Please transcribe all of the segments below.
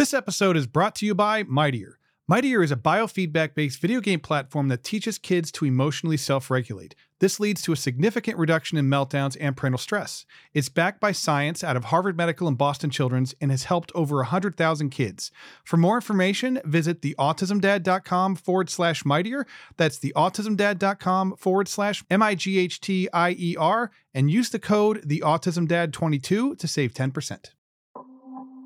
This episode is brought to you by Mightier. Mightier is a biofeedback based video game platform that teaches kids to emotionally self regulate. This leads to a significant reduction in meltdowns and parental stress. It's backed by science out of Harvard Medical and Boston Children's and has helped over 100,000 kids. For more information, visit theautismdad.com forward slash mightier. That's theautismdad.com forward slash M I G H T I E R and use the code theautismdad22 to save 10%.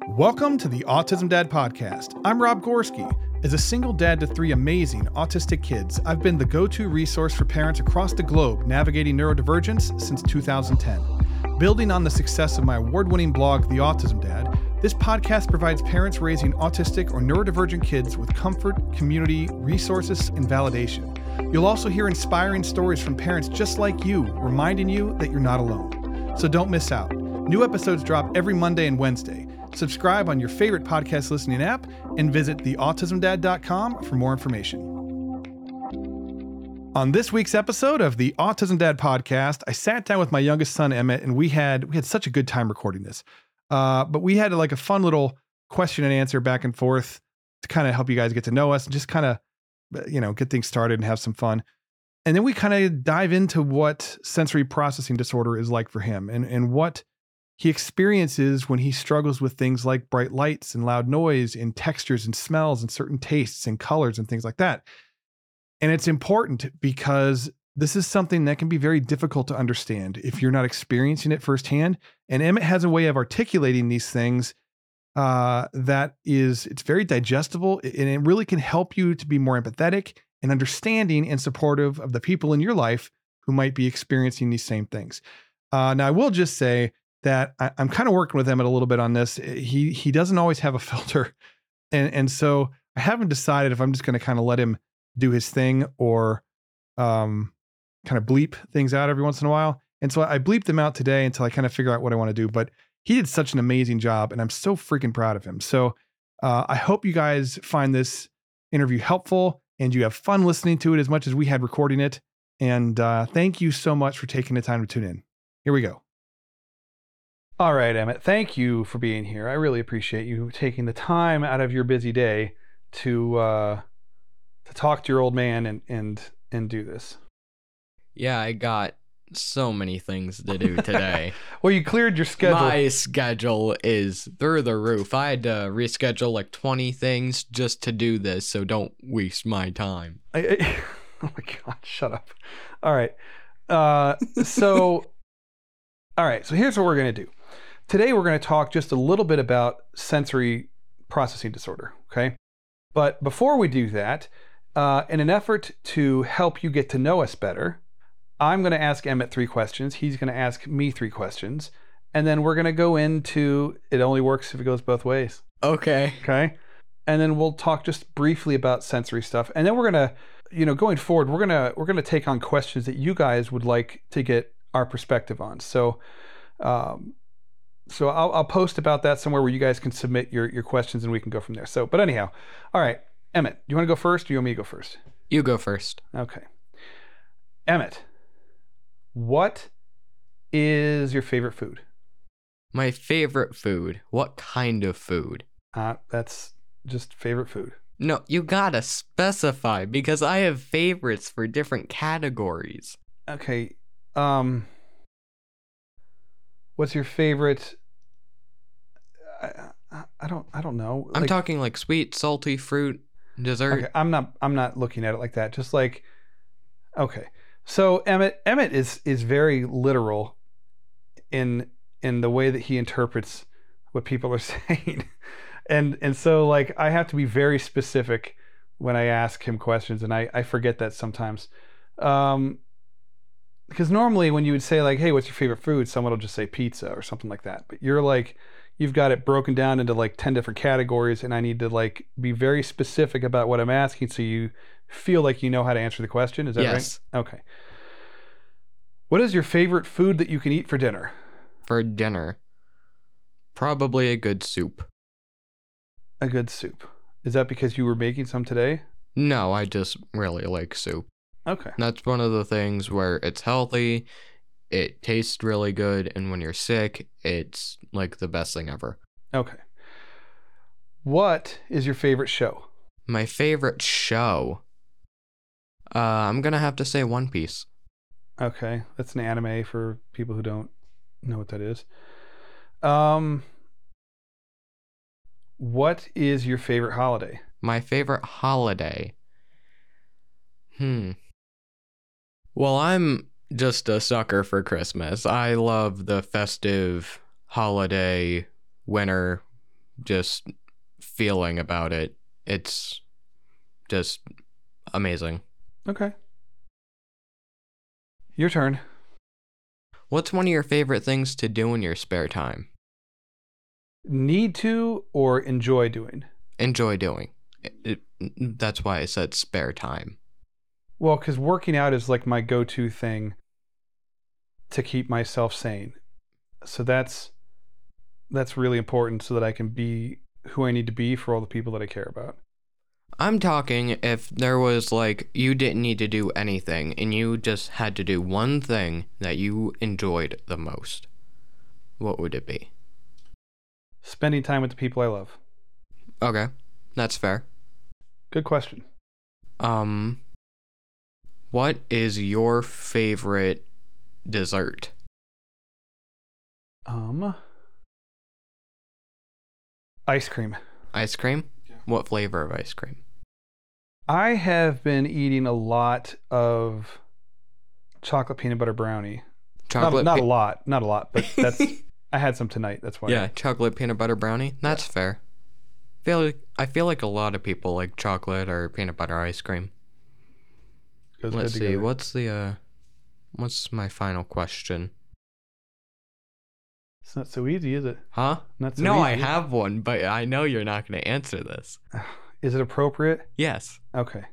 Welcome to the Autism Dad Podcast. I'm Rob Gorski. As a single dad to three amazing autistic kids, I've been the go to resource for parents across the globe navigating neurodivergence since 2010. Building on the success of my award winning blog, The Autism Dad, this podcast provides parents raising autistic or neurodivergent kids with comfort, community, resources, and validation. You'll also hear inspiring stories from parents just like you, reminding you that you're not alone. So don't miss out. New episodes drop every Monday and Wednesday. Subscribe on your favorite podcast listening app and visit theautismdad.com for more information. On this week's episode of the Autism Dad podcast, I sat down with my youngest son Emmett, and we had we had such a good time recording this. Uh, but we had like a fun little question and answer back and forth to kind of help you guys get to know us and just kind of you know get things started and have some fun. And then we kind of dive into what sensory processing disorder is like for him and and what he experiences when he struggles with things like bright lights and loud noise and textures and smells and certain tastes and colors and things like that. And it's important because this is something that can be very difficult to understand if you're not experiencing it firsthand. And Emmett has a way of articulating these things uh, that is it's very digestible and it really can help you to be more empathetic and understanding and supportive of the people in your life who might be experiencing these same things. Uh, now, I will just say that I, am kind of working with Emmett a little bit on this. Eh, he he doesn't always have a filter, and and so I haven't decided if I'm just going to kind of let him do his thing or um kind of bleep things out every once in a while. And so I bleeped them out today until I kind of figure out what I want to do. But he did such an amazing job, and I'm so freaking proud of him. So uh, I hope you guys find this interview helpful and you have fun listening to it as much as we had recording it. And uh, thank you so much for taking the time to tune in. Here we go. All right, Emmett, thank you for being here. I really appreciate you taking the time out of your busy day to uh, to talk to your old man and and and do this. Yeah, I got so many things to do today. well, you cleared your schedule. My schedule is through the roof. I had to reschedule like 20 things just to do this, so don't waste my time. I, I, oh my god, shut up. All right. Uh, so all right, so here's what we're going to do. Today, we're going to talk just a little bit about sensory processing disorder, okay? But before we do that, uh, in an effort to help you get to know us better, I'm going to ask Emmett three questions. He's going to ask me three questions. And then we're going to go into it only works if it goes both ways. Okay. Okay. And then we'll talk just briefly about sensory stuff. And then we're going to, you know, going forward, we're going to we're going to take on questions that you guys would like to get our perspective on. So um, so I'll, I'll post about that somewhere where you guys can submit your, your questions and we can go from there. So, but anyhow, all right, Emmett, do you want to go first or do you want me to go first? You go first. Okay. Emmett, what is your favorite food? My favorite food. What kind of food? Uh, that's just favorite food. No, you gotta specify because I have favorites for different categories. Okay. Um What's your favorite? I, I don't I don't know. I'm talking like sweet, salty fruit, dessert. Okay, I'm not I'm not looking at it like that. Just like okay. So Emmett Emmett is is very literal in in the way that he interprets what people are saying. and and so like I have to be very specific when I ask him questions and I I forget that sometimes. Um because normally when you would say like hey what's your favorite food? someone will just say pizza or something like that. But you're like you've got it broken down into like 10 different categories and i need to like be very specific about what i'm asking so you feel like you know how to answer the question. Is that yes. right okay. What is your favorite food that you can eat for dinner? For dinner probably a good soup. A good soup. Is that because you were making some today? No i just really like soup Okay. That's one of the things where it's healthy, it tastes really good, and when you're sick, it's like the best thing ever. Okay. What is your favorite show? My favorite show. Uh, I'm gonna have to say One Piece. Okay, that's an anime for people who don't know what that is. Um, what is your favorite holiday? My favorite holiday. Hmm. Well, I'm just a sucker for Christmas. I love the festive holiday winter just feeling about it. It's just amazing. Okay. Your turn. What's one of your favorite things to do in your spare time? Need to or enjoy doing? Enjoy doing. It, it, that's why I said spare time. Well, because working out is like my go to thing to keep myself sane. So that's that's really important so that I can be who I need to be for all the people that I care about. I'm talking if there was like you didn't need to do anything and you just had to do one thing that you enjoyed the most. What would it be? Spending time with the people I love. Okay. That's fair. Good question. Um what is your favorite dessert? Um ice cream. Ice cream? Yeah. What flavor of ice cream? I have been eating a lot of chocolate peanut butter brownie. Chocolate not, not pe- a lot, not a lot, but that's I had some tonight. That's why. Yeah, chocolate peanut butter brownie. That's fair. I Feel like I feel like a lot of people like chocolate or peanut butter ice cream. Goes Let's see. together. What's the uh what's my final question? It's not so easy, is it? Huh? Not so no, I have one, but I know you're not going to answer this. Is it appropriate? Yes. Okay.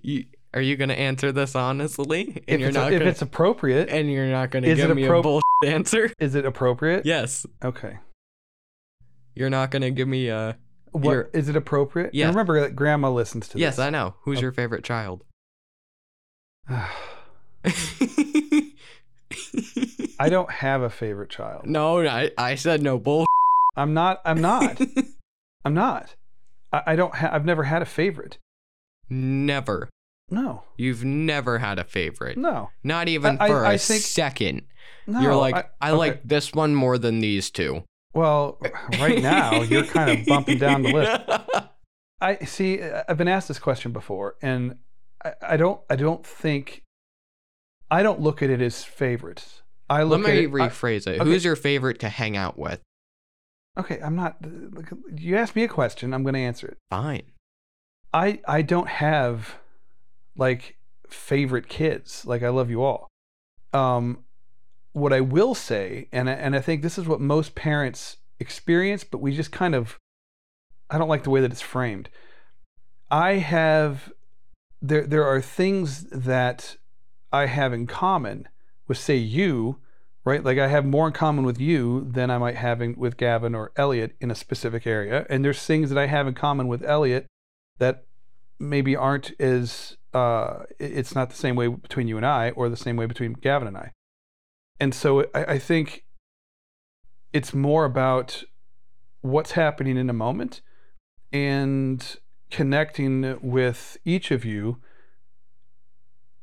You, are you going to answer this honestly? And If you're it's, not if gonna, it's appropriate, and you're not going to give me appro- a bullshit answer? is it appropriate? Yes. Okay. You're not going to give me a What You're- is it appropriate? And remember that grandma listens to Yes, this. Yes, I know. Who's Oh. your favorite child? I don't have a favorite child. No, I, I said no bull. I'm not. I'm not. I'm not. I, I don't. Ha- I've never had a favorite. never. No. You've never had a favorite. No. Not even I- for a I think- second. No. You're like, I, I, okay. like this one more than these two. Well, right now you're kind of bumping down the list. I see. I've been asked this question before, and I, I don't. I don't think. I don't look at it as favorites. I Let look at me it. I- rephrase it. okay. Who's your favorite to hang out with? okay, I'm not. You asked me a question. I'm going to answer it. Fine. I I don't have like favorite kids. Like I love you all. Um, what I will say, and I, and I think this is what most parents experience, but we just kind of, I don't like the way that it's framed. I have there there are things that I have in common with say you, right? Like I have more in common with you than I might have in, with Gavin or Elliot in a specific area, and there's things that I have in common with Elliot that maybe aren't as uh, it's not the same way between you and I, or the same way between Gavin and I. And so I, I think it's more about what's happening in a moment and connecting with each of you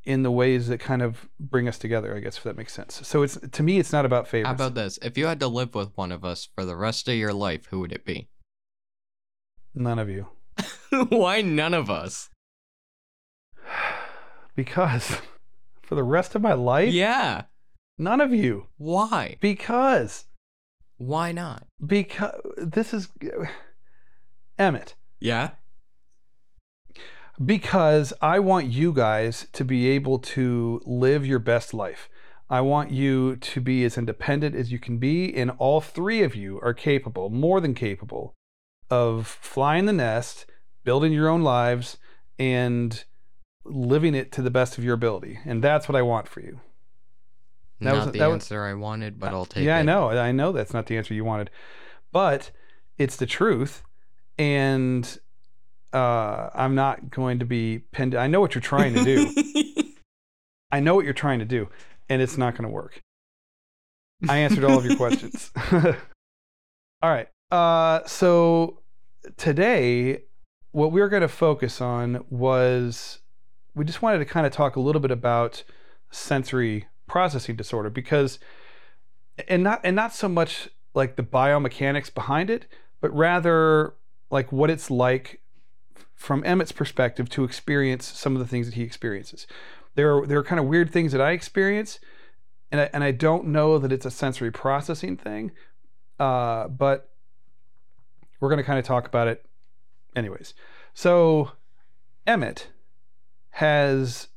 in the ways that kind of bring us together, I guess, if that makes sense. So it's to me, it's not about favorites. How about this? If you had to live with one of us for the rest of your life, who would it be? None of you. Why none of us? Because for the rest of my life, Yeah. none of you. Why? Because Why not? because this is Emmett. Yeah. Because I want you guys to be able to live your best life. I want you to be as independent as you can be, and all three of you are capable, more than capable, of flying the nest, building your own lives, and living it to the best of your ability. And that's what I want for you. That not was- the that was- answer I wanted, but uh, I'll take yeah, it. I know. I know that's not the answer you wanted, but it's the truth, and uh, I'm not going to be pinned. I know what you're trying to do. I know what you're trying to do, and it's not going to work. I answered all of your questions. all right. Uh, so today, what we were going to focus on was we just wanted to kind of talk a little bit about sensory processing disorder because, and not and not so much like the biomechanics behind it, but rather like what it's like from Emmett's perspective to experience some of the things that he experiences. There are there are kind of weird things that I experience, and I, and I don't know that it's a sensory processing thing, uh, but we're going to kind of talk about it anyways. So Emmett has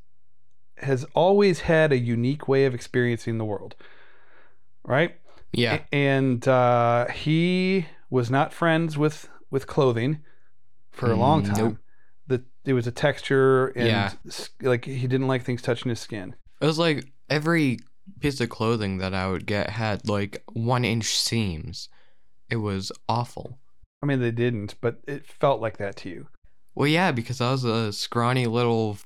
has always had a unique way of experiencing the world, right? Yeah. A- And uh, he was not friends with with clothing for a long Mm, time. nope. The it was a texture and Yeah. like he didn't like things touching his skin. It was like every piece of clothing that I would get had like one inch seams. It was awful. I mean, they didn't, but it felt like that to you. Well, yeah, because I was a scrawny little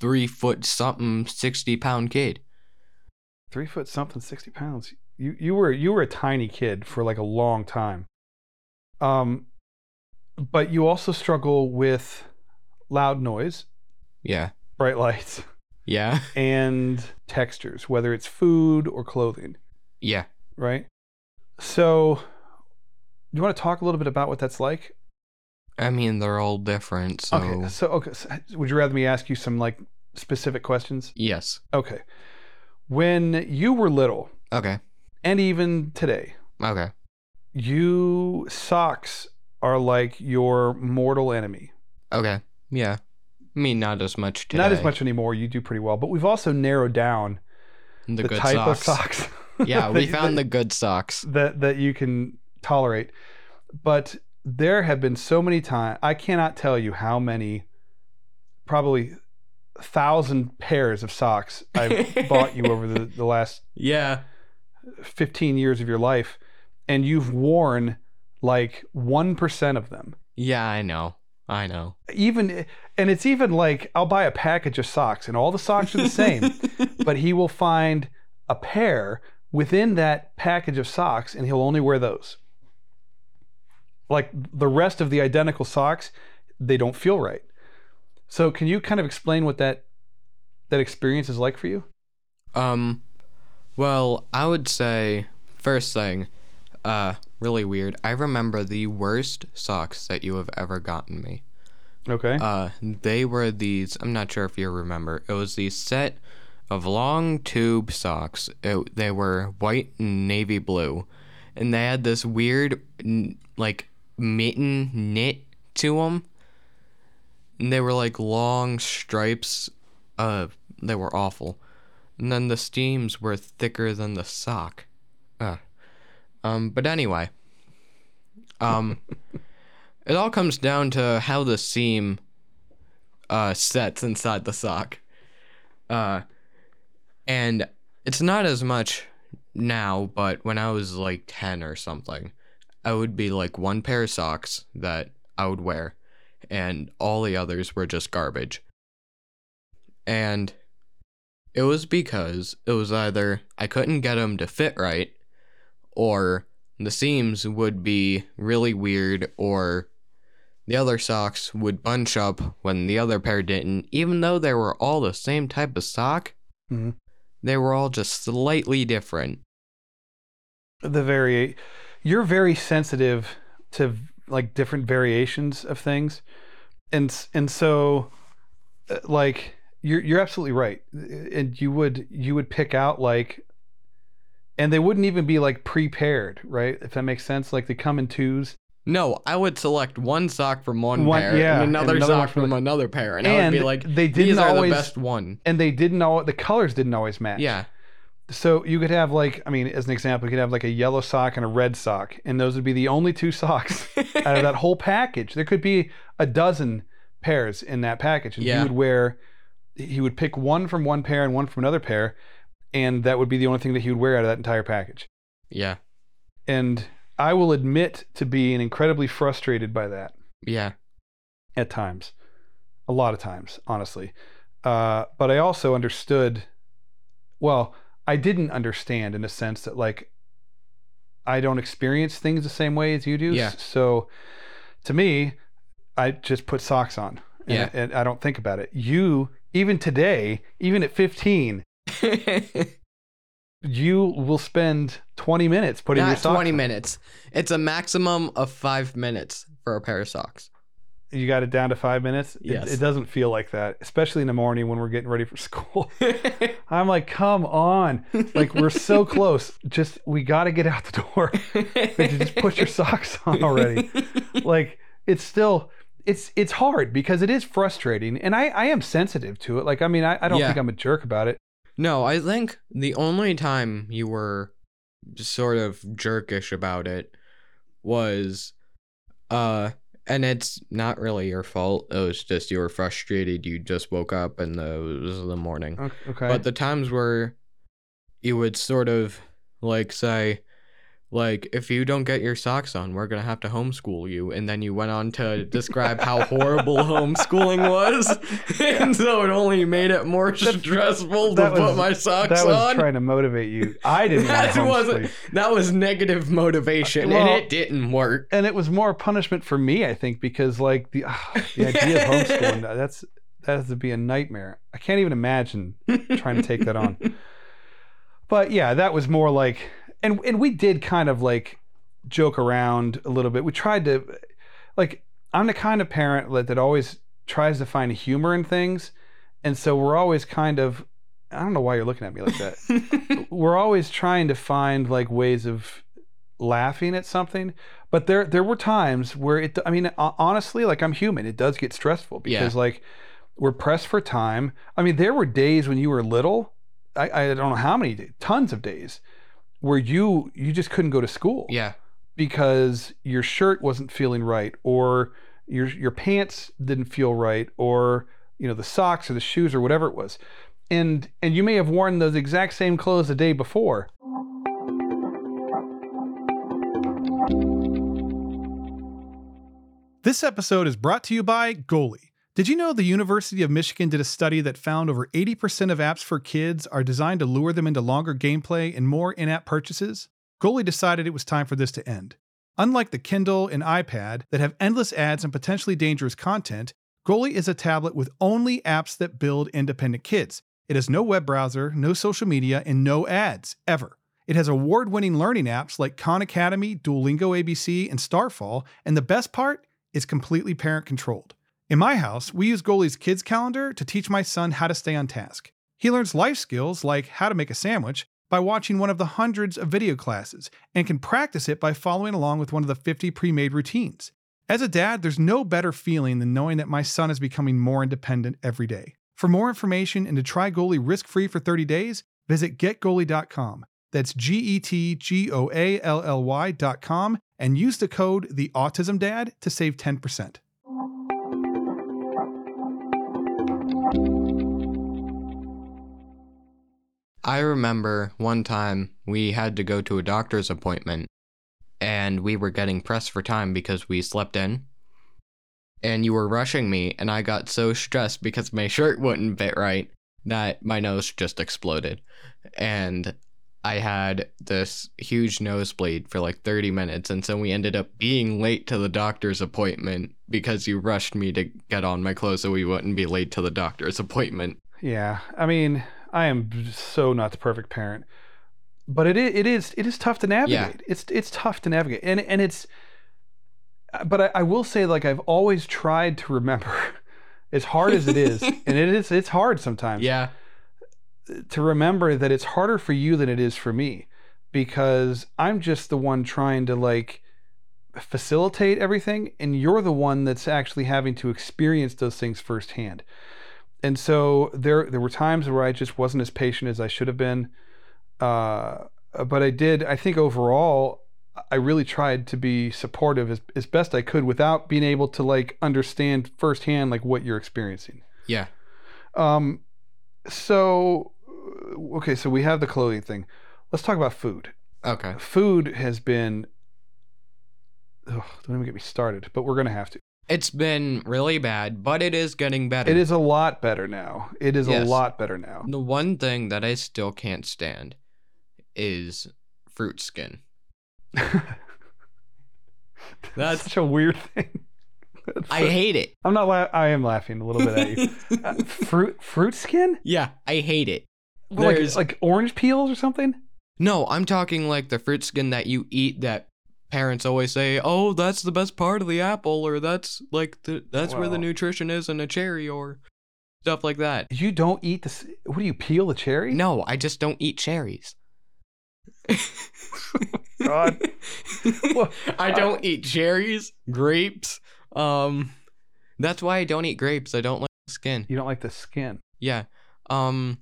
three foot something, 60 pound kid. Three foot something, sixty pounds. You you were you were a tiny kid for like a long time. Um, but you also struggle with loud noise, Yeah. bright lights, Yeah. and textures, whether it's food or clothing. Yeah. right? So, do you want to talk a little bit about what that's like? I mean, they're all different. So, Okay. So, okay. So would you rather me ask you some like specific questions? yes. Okay. When you were little, Okay. and even today, Okay. you socks are like your mortal enemy. Okay. Yeah. I mean, not as much today. Not as much anymore. You do pretty well, but we've also narrowed down The, the, good type socks. of socks. Yeah, we found that- the good socks. that that you can tolerate. But there have been so many times I cannot tell you how many probably thousand pairs of socks I've bought you over the, the last Yeah. 15 years of your life and you've worn like 1% of them. Yeah, I know. I know. Even and it's even like I'll buy a package of socks and all the socks are the same, but he will find a pair within that package of socks and he'll only wear those. Like the rest of the identical socks, they don't feel right. So can you kind of explain what that that experience is like for you? Um, well, I would say first thing, uh, really weird. I remember the worst socks that you have ever gotten me. Okay. Uh, they were these. I'm not sure if you remember. It was these set of long tube socks. It, they were white and navy blue, and they had this weird, n- like mitten knit to them. And they were like long stripes. Uh, they were awful. And then the steams were thicker than the sock. Um, but anyway. Um, it all comes down to how the seam uh, sets inside the sock. Uh, and it's not as much now, but when I was like 10 or something, I would be like one pair of socks that I would wear, and all the others were just garbage. And it was because it was either I couldn't get them to fit right, or the seams would be really weird, or the other socks would bunch up when the other pair didn't, even though they were all the same type of sock. Mhm. They were all just slightly different. the very you're very sensitive to like different variations of things and and so uh, like you're you're absolutely right and you would you would pick out like and they wouldn't even be like prepared right if that makes sense like they come in twos No, I would select one sock from one, One- pair yeah, and and another, another one sock from from the- another pair, and, I would be like, they didn't are always the best one." and they didn't know the colors didn't always match Yeah, so you could have like i mean as an example you could have like a yellow sock and a red sock and those would be the only two socks out of that whole package. There could be a dozen pairs in that package, and Yeah. he would wear. He would pick one from one pair and one from another pair, and that would be the only thing that he would wear out of that entire package. yeah, And I will admit to being incredibly frustrated by that yeah, at times, a lot of times, honestly. Uh, but I also understood. Well, I didn't understand in a sense that like I don't experience things the same way as you do. Yeah. So To me, I just put socks on. And, Yeah. and I don't think about it. You, even today, even at 15, you will spend 20 minutes putting your Not socks 20 on. minutes. It's a maximum of five minutes for a pair of socks. You got it down to five minutes? It- Yes. It, doesn't feel like that, especially in the morning when we're getting ready for school. I'm like, come on. Like, we're so close. Just, we got to get out the door. Just put your socks on already. like it's still it's it's hard because it is frustrating and i i am sensitive to it like i mean i, I don't Yeah. think i'm a jerk about it No, I think the only time you were sort of jerkish about it was uh and it's not really your fault. It was just you were frustrated. You just woke up and uh, it was the morning. Okay But the times where you would sort of like say, like, if you don't get your socks on, we're gonna have to homeschool you. And then you went on to describe how horrible homeschooling was. and so it only made it more stressful to that put my socks on. that was on. trying to motivate you i didn't that to wasn't that was negative motivation Well- and it didn't work. and it was more punishment for me i think because like the ah, the idea of homeschooling that's that has to be a nightmare i can't even imagine trying to take that on but yeah that was more like and and we did kind of like joke around a little bit. We tried to like i'm the kind of parent that, that always tries to find humor in things. And so we're always kind of i don't know why you're looking at me like that. We're always trying to find like ways of laughing at something. But there there were times where it i mean honestly like i'm human. It does get stressful because like we're pressed for time. I mean there were days when you were little. I, I don't know how many days, tons of days where you you just couldn't go to school yeah. because your shirt wasn't feeling right or your your pants didn't feel right or you know the socks or the shoes or whatever it was and and you may have worn those exact same clothes the day before This episode is brought to you by Goally. Did you know the University of Michigan did a study that found over 80% of apps for kids are designed to lure them into longer gameplay and more in app purchases? Goally decided it was time for this to end. Unlike the Kindle and iPad that have endless ads and potentially dangerous content, Goally is a tablet with only apps that build independent kids. It has no web browser, no social media, and no ads, ever. It has award winning learning apps like Khan Academy, Duolingo ABC, and Starfall, and the best part? It's completely parent controlled. In my house, we use Goally's kids calendar to teach my son how to stay on task. He learns life skills like how to make a sandwich by watching one of the hundreds of video classes and can practice it by following along with one of the 50 pre made routines. As a dad, there's no better feeling than knowing that my son is becoming more independent every day. For more information and to try Goally risk free for 30 days, visit getgoally.com. That's G E T G O A L L Y.com and use the code The Autism Dad to save 10%. I remember one time we had to go to a doctor's appointment and we were getting pressed for time because we slept in. And you were rushing me, and I got so stressed because my shirt wouldn't fit right that my nose just exploded. And I had this huge nosebleed for like 30 minutes. And so we ended up being late to the doctor's appointment because you rushed me to get on my clothes so we wouldn't be late to the doctor's appointment. Yeah, I mean, I am so not the perfect parent, but it is it is it is tough to navigate. It's it's tough to navigate, and and it's. Uh, but I, I will say, like I've always tried to remember, as hard as it is, and it is it's hard sometimes. Yeah. to remember that it's harder for you than it is for me, because I'm just the one trying to like facilitate everything, and you're the one that's actually having to experience those things firsthand and so there there were times where I just wasn't as patient as I should have been. Uh, but I did. I think overall, I really tried to be supportive as, as best I could without being able to like understand firsthand like what you're experiencing. Yeah. Um, so okay, so we have the clothing thing. Let's talk about food. Okay. Food has been. Ugh, don't even get me started, but we're gonna have to. It's been really bad, but it is getting better. It is a lot better now. It is Yes. a lot better now. The one thing that I still can't stand is fruit skin. That's such a weird thing. I hate it. I'm not. La- I am laughing a little bit at you. Uh, fruit fruit skin? Yeah, I hate it. Like like orange peels or something? No, I'm talking like the fruit skin that you eat that parents always say, "Oh, that's the best part of the apple," or "That's like the that's where the nutrition is in a cherry," or stuff like that. You don't eat the. What do you peel the cherry? No, I just don't eat cherries. God. Well, I don't eat cherries, grapes. Um, that's why I don't eat grapes. I don't like the skin. You don't like the skin. Yeah. Um,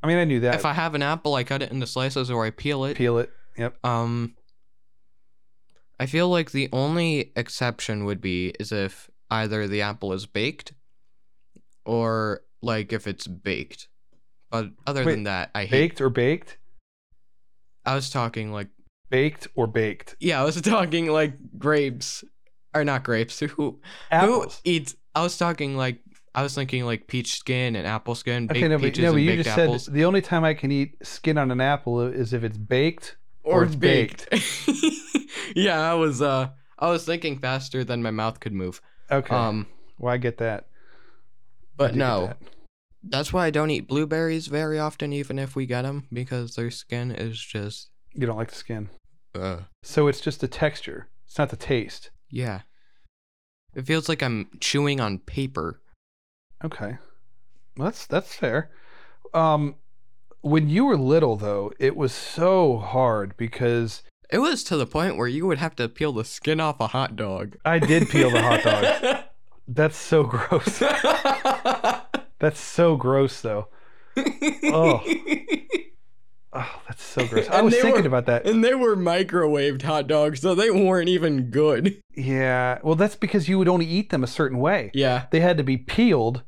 I mean, I knew that. if I have an apple, I cut it into slices or I peel it. peel it. Yep. Um, I feel like the only exception would be is if either the apple is baked, or like if it's baked. But other Wait, than that, I hate. Baked or baked? I was talking like Baked or baked? yeah, I was talking like grapes, or not grapes. Who Apples. who eats? I was talking like I was thinking like peach skin and apple skin, baked Okay, no, but, peaches no, but and you baked just apples, said the only time I can eat skin on an apple is if it's baked. Or, or it's baked. yeah, I was uh I was thinking faster than my mouth could move. Okay. Um, well, I get that. But no, that. that's why I don't eat blueberries very often, even if we get them, because their skin is just You don't like the skin. uh So it's just the texture. It's not the taste. yeah. It feels like I'm chewing on paper. Okay. Well, that's that's fair. Um when you were little though, it was so hard because It was to the point where you would have to peel the skin off a hot dog. I did peel the hot dog. That's so gross. That's so gross though. Oh. Oh, that's so gross. I was thinking were- about that. And they were microwaved hot dogs, so they weren't even good. Yeah. Well, that's because you would only eat them a certain way. Yeah. They had to be peeled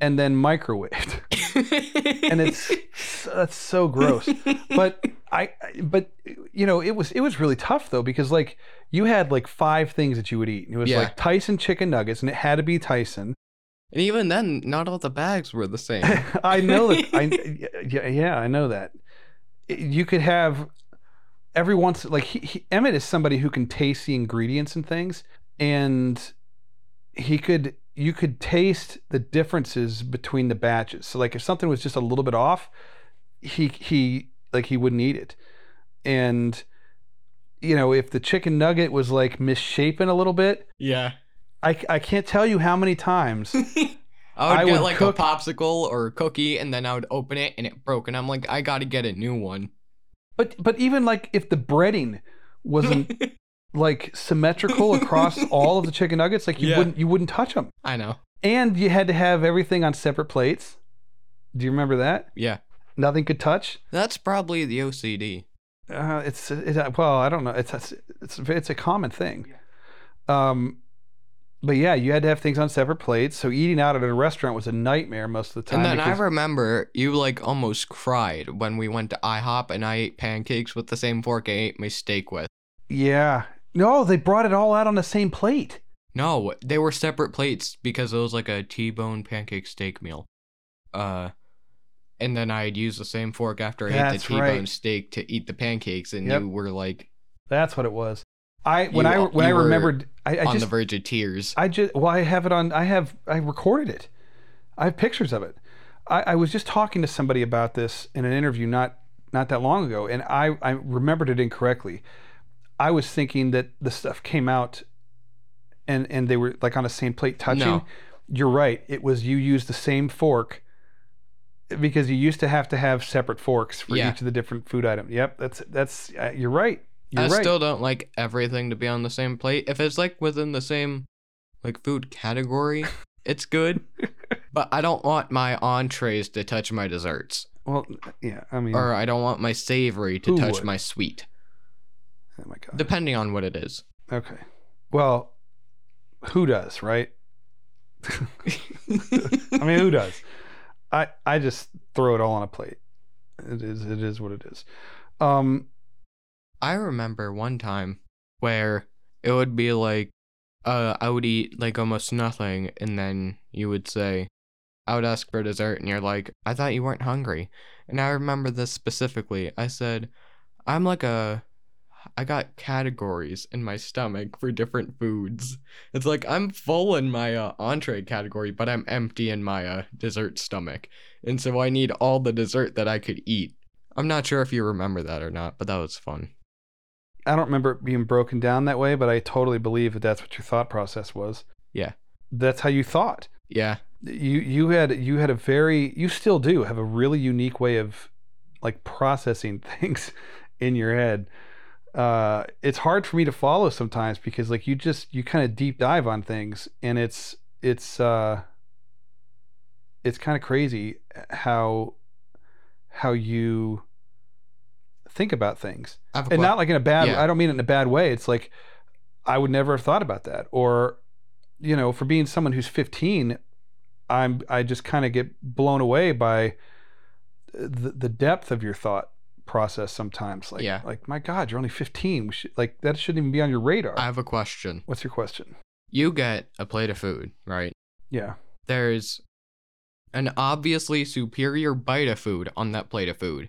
and then microwaved. and it's that's so gross. But I but you know, it was it was really tough though because like you had like five things that you would eat. And It was Yeah. like Tyson chicken nuggets and it had to be Tyson. And even then, not all the bags were the same. I know that I yeah, yeah, I know that. You could have every once like he, he, Emmett is somebody who can taste the ingredients and things and he could you could taste the differences between the batches. So like if something was just a little bit off, he he like he wouldn't eat it. And you know, if the chicken nugget was like misshapen a little bit, yeah. I, I can't tell you how many times I would I get would like cook- a popsicle or a cookie, and then I would open it and it broke, and I'm like, I gotta get a new one. But but even like if the breading wasn't like symmetrical across all of the chicken nuggets, like you Yeah. wouldn't you wouldn't touch them. I know. And you had to have everything on separate plates. Do you remember that? Yeah. Nothing could touch. That's probably the OCD. Uh, it's it, well, I don't know. It's it's it's, it's a common thing. Um, but yeah, you had to have things on separate plates. So eating out at a restaurant was a nightmare most of the time. And then because- I remember you like almost cried when we went to IHOP and I ate pancakes with the same fork I ate my steak with. yeah, no, they brought it all out on the same plate. No, they were separate plates because it was like a T-bone pancake steak meal. Uh, and then I'd use the same fork after I ate the T-bone right. steak to eat the pancakes, and Yep. you were like That's what it was. I when You- I when I remembered, I, I on just the verge of tears. I just well, I have it on. I have I recorded it. I have pictures of it. I, I was just talking to somebody about this in an interview not not that long ago, and I I remembered it incorrectly. I was thinking that the stuff came out, and and they were like on the same plate touching. No. You're right. It was you used the same fork. Because you used to have to have separate forks for Yeah. each of the different food items. Yep, that's that's uh, you're right. You're I right. still don't like everything to be on the same plate. If it's like within the same like food category, it's good. but I don't want my entrees to touch my desserts. well, yeah. I mean, Or I don't want my savory to touch would? my sweet. Oh my god. Depending on what it is. Okay. Well, who does, right? I mean, who does? I I just throw it all on a plate. It is it is what it is. Um I remember one time where it would be like, uh, I would eat like almost nothing, and then you would say, I would ask for dessert, and you're like, I thought you weren't hungry. And I remember this specifically. I said, I'm like a, I got categories in my stomach for different foods. It's like I'm full in my uh, entree category, but I'm empty in my uh, dessert stomach. And so I need all the dessert that I could eat. I'm not sure if you remember that or not, but that was fun. I don't remember it being broken down that way, but I totally believe that that's what your thought process was. Yeah. That's how you thought. Yeah. You you had you had a very you still do have a really unique way of like processing things in your head. Uh, it's hard for me to follow sometimes because like you just you kind of deep dive on things and it's it's uh it's kind of crazy how how you think about things. And not like in a bad Yeah. i don't mean it in a bad way. It's like i would never have thought about that. Or you know for being someone who's 15 i'm i just kind of get blown away by the, the depth of your thought process sometimes like Yeah. like my god you're only 15 we should, like that shouldn't even be on your radar I have a question. what's your question You get a plate of food, right? yeah There's an obviously superior bite of food on that plate of food.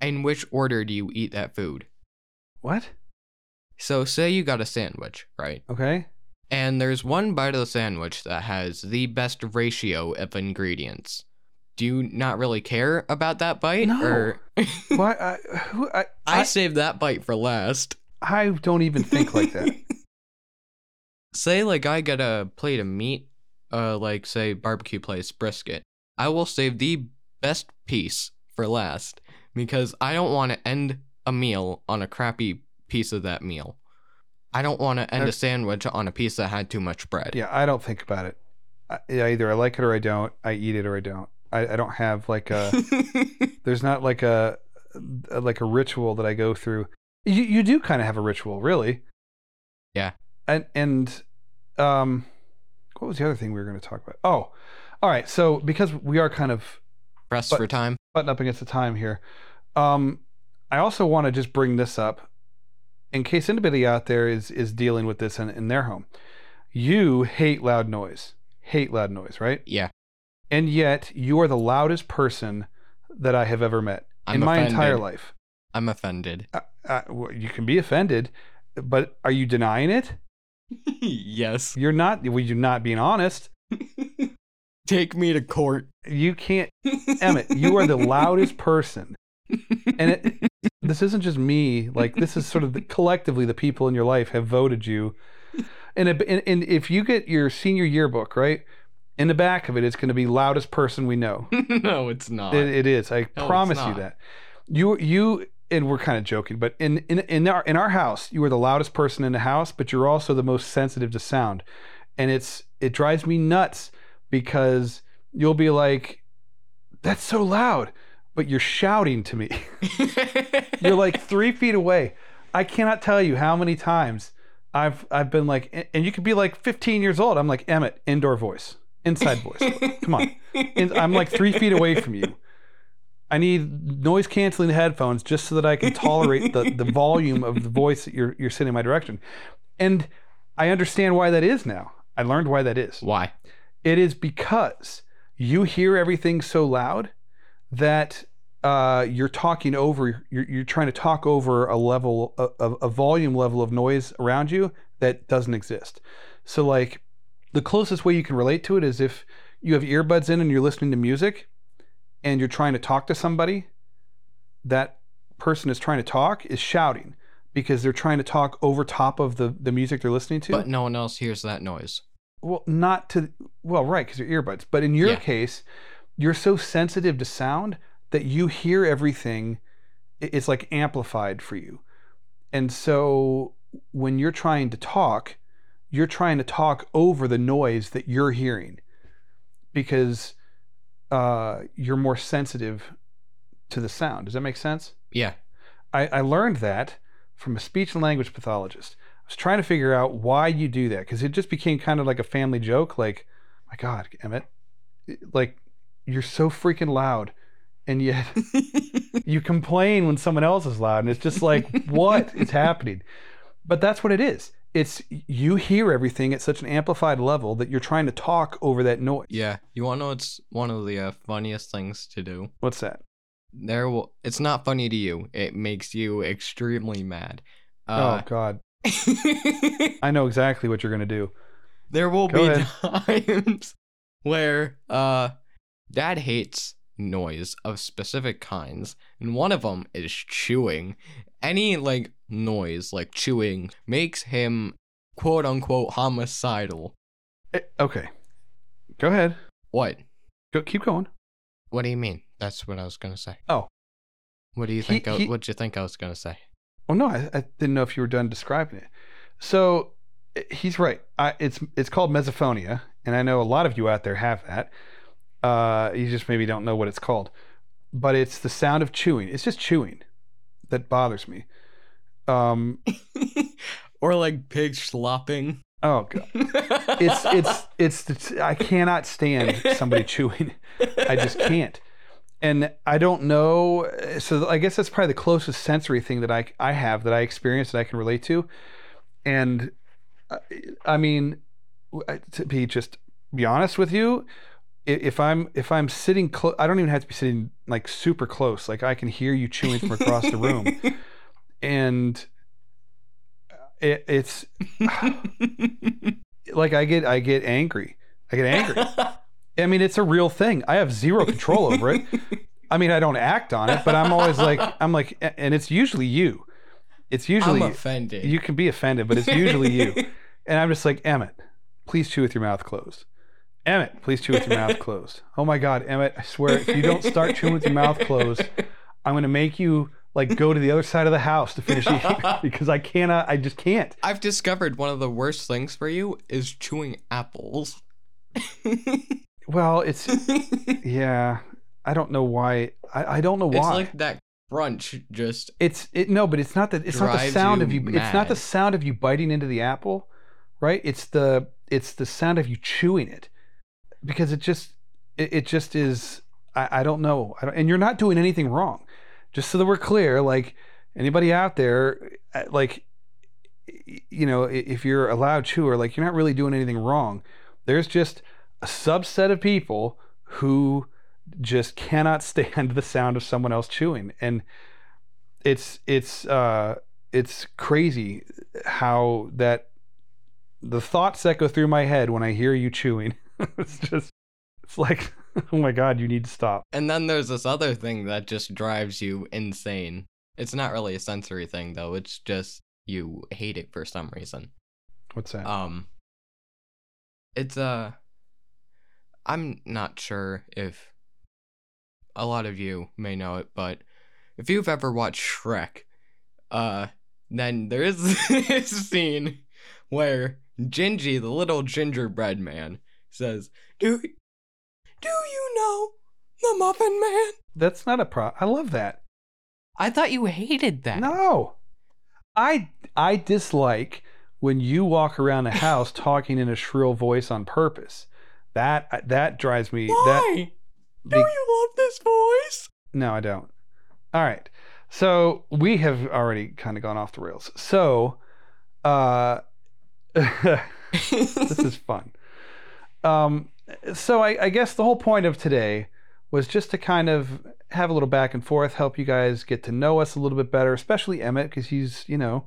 In which order do you eat that food? what So, say you got a sandwich, right? okay And there's one bite of the sandwich that has the best ratio of ingredients. Do you not really care about that bite? No. Or why I, who, I, I I, saved that bite for last. I don't even think like that say like I get a plate of meat, uh like say barbecue place brisket. I will save the best piece for last because I don't want to end a meal on a crappy piece of that meal. I don't want to end Okay. a sandwich on a piece that had too much bread. Yeah, I don't think about it. I, yeah, either I like it or I don't. I eat it or I don't. I, I don't have like a. there's not like a, a like a ritual that I go through. You you do kind of have a ritual, really. Yeah. And and um, what was the other thing we were going to talk about? Oh, all right. So because we are kind of Pressed But- for time. button up against the time here. Um, I also want to just bring this up in case anybody out there is is dealing with this in, in their home. You hate loud noise. Hate loud noise, right? Yeah. And yet you are the loudest person that I have ever met I'm in my offended. entire life. I'm offended. Uh, uh, well, you can be offended, but are you denying it? yes. You're not. Well, you're not being honest. Take me to court. You can't, Emmett. You are the loudest person and it, this isn't just me like this is sort of the, collectively the people in your life have voted you and, and, and if you get your senior yearbook right in the back of it it's going to be loudest person we know. No, it's not. it, it is. I it's promise you that. You you and we're kind of joking but in, in in our in our house you are the loudest person in the house but you're also the most sensitive to sound. And it's it drives me nuts because you'll be like that's so loud but you're shouting to me. You're like three feet away. I cannot tell you how many times I've I've been like, and you could be like 15 years old. I'm like Emmett, indoor voice, inside voice. Come on, And I'm like three feet away from you. I need noise canceling headphones just so that I can tolerate the, the volume of the voice that you're you're sending my direction. And I understand why that is now. I learned why that is. Why? It is because you hear everything so loud that uh, you're talking over, you're, you're trying to talk over a level, of a, a volume level of noise around you that doesn't exist. So, like, the closest way you can relate to it is if you have earbuds in and you're listening to music and you're trying to talk to somebody, that person is trying to talk is shouting because they're trying to talk over top of the, the music they're listening to. But no one else hears that noise. Well, not to well, right, because your earbuds. But in your Yeah. case, you're so sensitive to sound that you hear everything. It's like amplified for you, and so when you're trying to talk, you're trying to talk over the noise that you're hearing, because uh, you're more sensitive to the sound. Does that make sense? Yeah. I, I learned that from a speech and language pathologist. I was trying to figure out why you do that because it just became kind of like a family joke. Like, my God, Emmett, like you're so freaking loud, and yet you complain when someone else is loud, and it's just like, what is happening? But that's what it is. It's you hear everything at such an amplified level that you're trying to talk over that noise. yeah. You want to know it's one of the uh, funniest things to do? What's that? there will. It's not funny to you. It makes you extremely mad. oh Uh, God, I know exactly what you're gonna do. there will Go be ahead. times where uh, dad hates noise of specific kinds, and one of them is chewing. Any like noise, like chewing, makes him quote unquote homicidal. Eh, okay, go ahead. What? Go, keep going. What do you mean? That's what I was gonna say. Oh. What do you He- think? I, he- what'd you think I was gonna say? Oh, no, I, I didn't know if you were done describing it. So eh, he's right. I, it's it's called misophonia, and I know a lot of you out there have that. Uh, you just maybe don't know what it's called, but it's the sound of chewing. It's just chewing that bothers me. Um. or like pig slopping. Oh god. It's it's it's it's I cannot stand somebody chewing. I just can't. And I don't know. So I guess that's probably the closest sensory thing that I I have that I experience that I can relate to. And I, I mean, to be just be honest with you, if I'm if I'm sitting close, I don't even have to be sitting like super close. Like I can hear you chewing from across the room, and uh, it, it's like I get I get angry. I get angry. I mean, it's a real thing. I have zero control over it. I mean, I don't act on it, but I'm always like, I'm like, and it's usually you. It's usually I'm offended. you can be offended, but it's usually you. And I'm just like, Emmett, please chew with your mouth closed. Emmett, please chew with your mouth closed. Oh my God, Emmett, I swear, if you don't start chewing with your mouth closed, I'm gonna make you like go to the other side of the house to finish eating because I cannot. I just can't. I've discovered one of the worst things for you is chewing apples. Well, it's yeah. I don't know why. I, I don't know why. It's like that crunch just It's it no, but it's not that it's not the sound you of you it's not the sound of you biting into the apple, right? It's the it's the sound of you chewing it. Because it just it, it just is I, I don't know. I don't, and you're not doing anything wrong. Just so that we're clear, like anybody out there uh, like you know, if you're a loud chewer, like you're not really doing anything wrong. There's just a subset of people who just cannot stand the sound of someone else chewing and it's it's uh it's crazy how that the thoughts that go through my head when I hear you chewing it's just it's like oh my god you need to stop And then there's this other thing that just drives you insane. It's not really a sensory thing though. It's just you hate it for some reason. what's that Um it's uh I'm not sure if a lot of you may know it, but if you've ever watched Shrek, uh then there is this scene where Gingy, the little gingerbread man, says, "Do do you know the Muffin Man?" that's not a pro I love that I thought you hated that. no I I dislike when you walk around the house talking in a shrill voice on purpose that that drives me that Why? be- Do you love this voice? No, I don't. All right. So we have already kind of gone off the rails. So uh this is fun. Um so I, I guess the whole point of today was just to kind of have a little back and forth, help you guys get to know us a little bit better, especially Emmett, because he's, you know,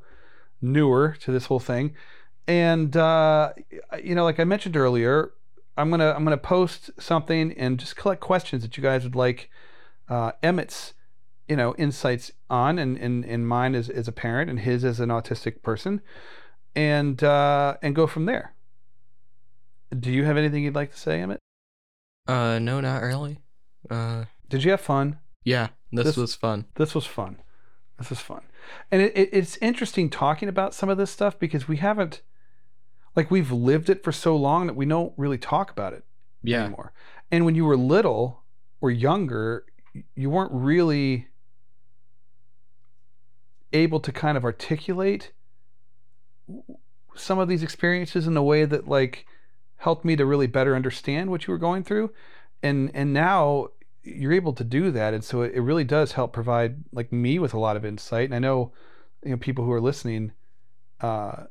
newer to this whole thing. And uh you know, like I mentioned earlier, I'm gonna I'm gonna post something and just collect questions that you guys would like uh, Emmett's you know insights on and and, and mine as, as a parent and his as an autistic person and uh, and go from there. Do you have anything you'd like to say, Emmett? Uh, no, not really. Uh, Did you have fun? yeah, this, This- was fun. This was fun. This was fun, and it, it, it's interesting talking about some of this stuff because we haven't, like, we've lived it for so long that we don't really talk about it Yeah, anymore. And when you were little or younger, you weren't really able to kind of articulate some of these experiences in a way that like helped me to really better understand what you were going through. And and now you're able to do that and so it, it really does help provide like me with a lot of insight and I know you know people who are listening uh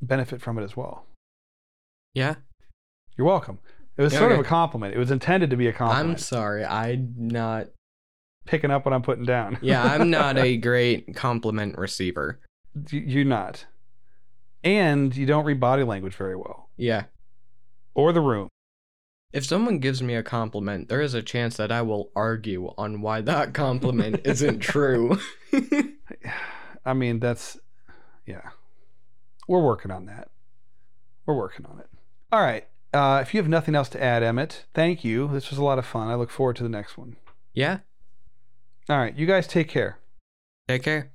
benefit from it as well. yeah. You're welcome. It was sort of a compliment. It was intended to be a compliment. I'm sorry. I'm not. picking up what I'm putting down. Yeah, I'm not a great compliment receiver. You're not. And you don't read body language very well Yeah. Or the room. If someone gives me a compliment, there is a chance that I will argue on why that compliment isn't true. I mean, that's, yeah. We're working on that. We're working on it. All right. Uh, if you have nothing else to add, Emmett, thank you. This was a lot of fun. I look forward to the next one. yeah. All right. You guys take care. Take care.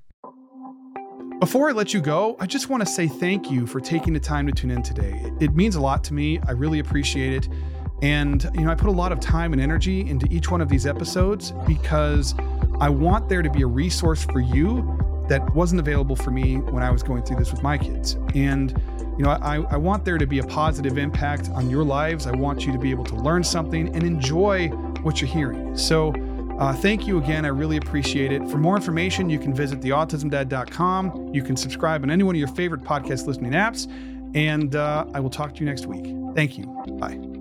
Before I let you go, I just want to say thank you for taking the time to tune in today. It means a lot to me. I really appreciate it. And, you know, I put a lot of time and energy into each one of these episodes because I want there to be a resource for you that wasn't available for me when I was going through this with my kids. And, you know, I, I want there to be a positive impact on your lives. I want you to be able to learn something and enjoy what you're hearing. So, uh, thank you again. I really appreciate it. For more information, you can visit theautismdad.com. You can subscribe on any one of your favorite podcast listening apps. And uh, I will talk to you next week. Thank you. Bye.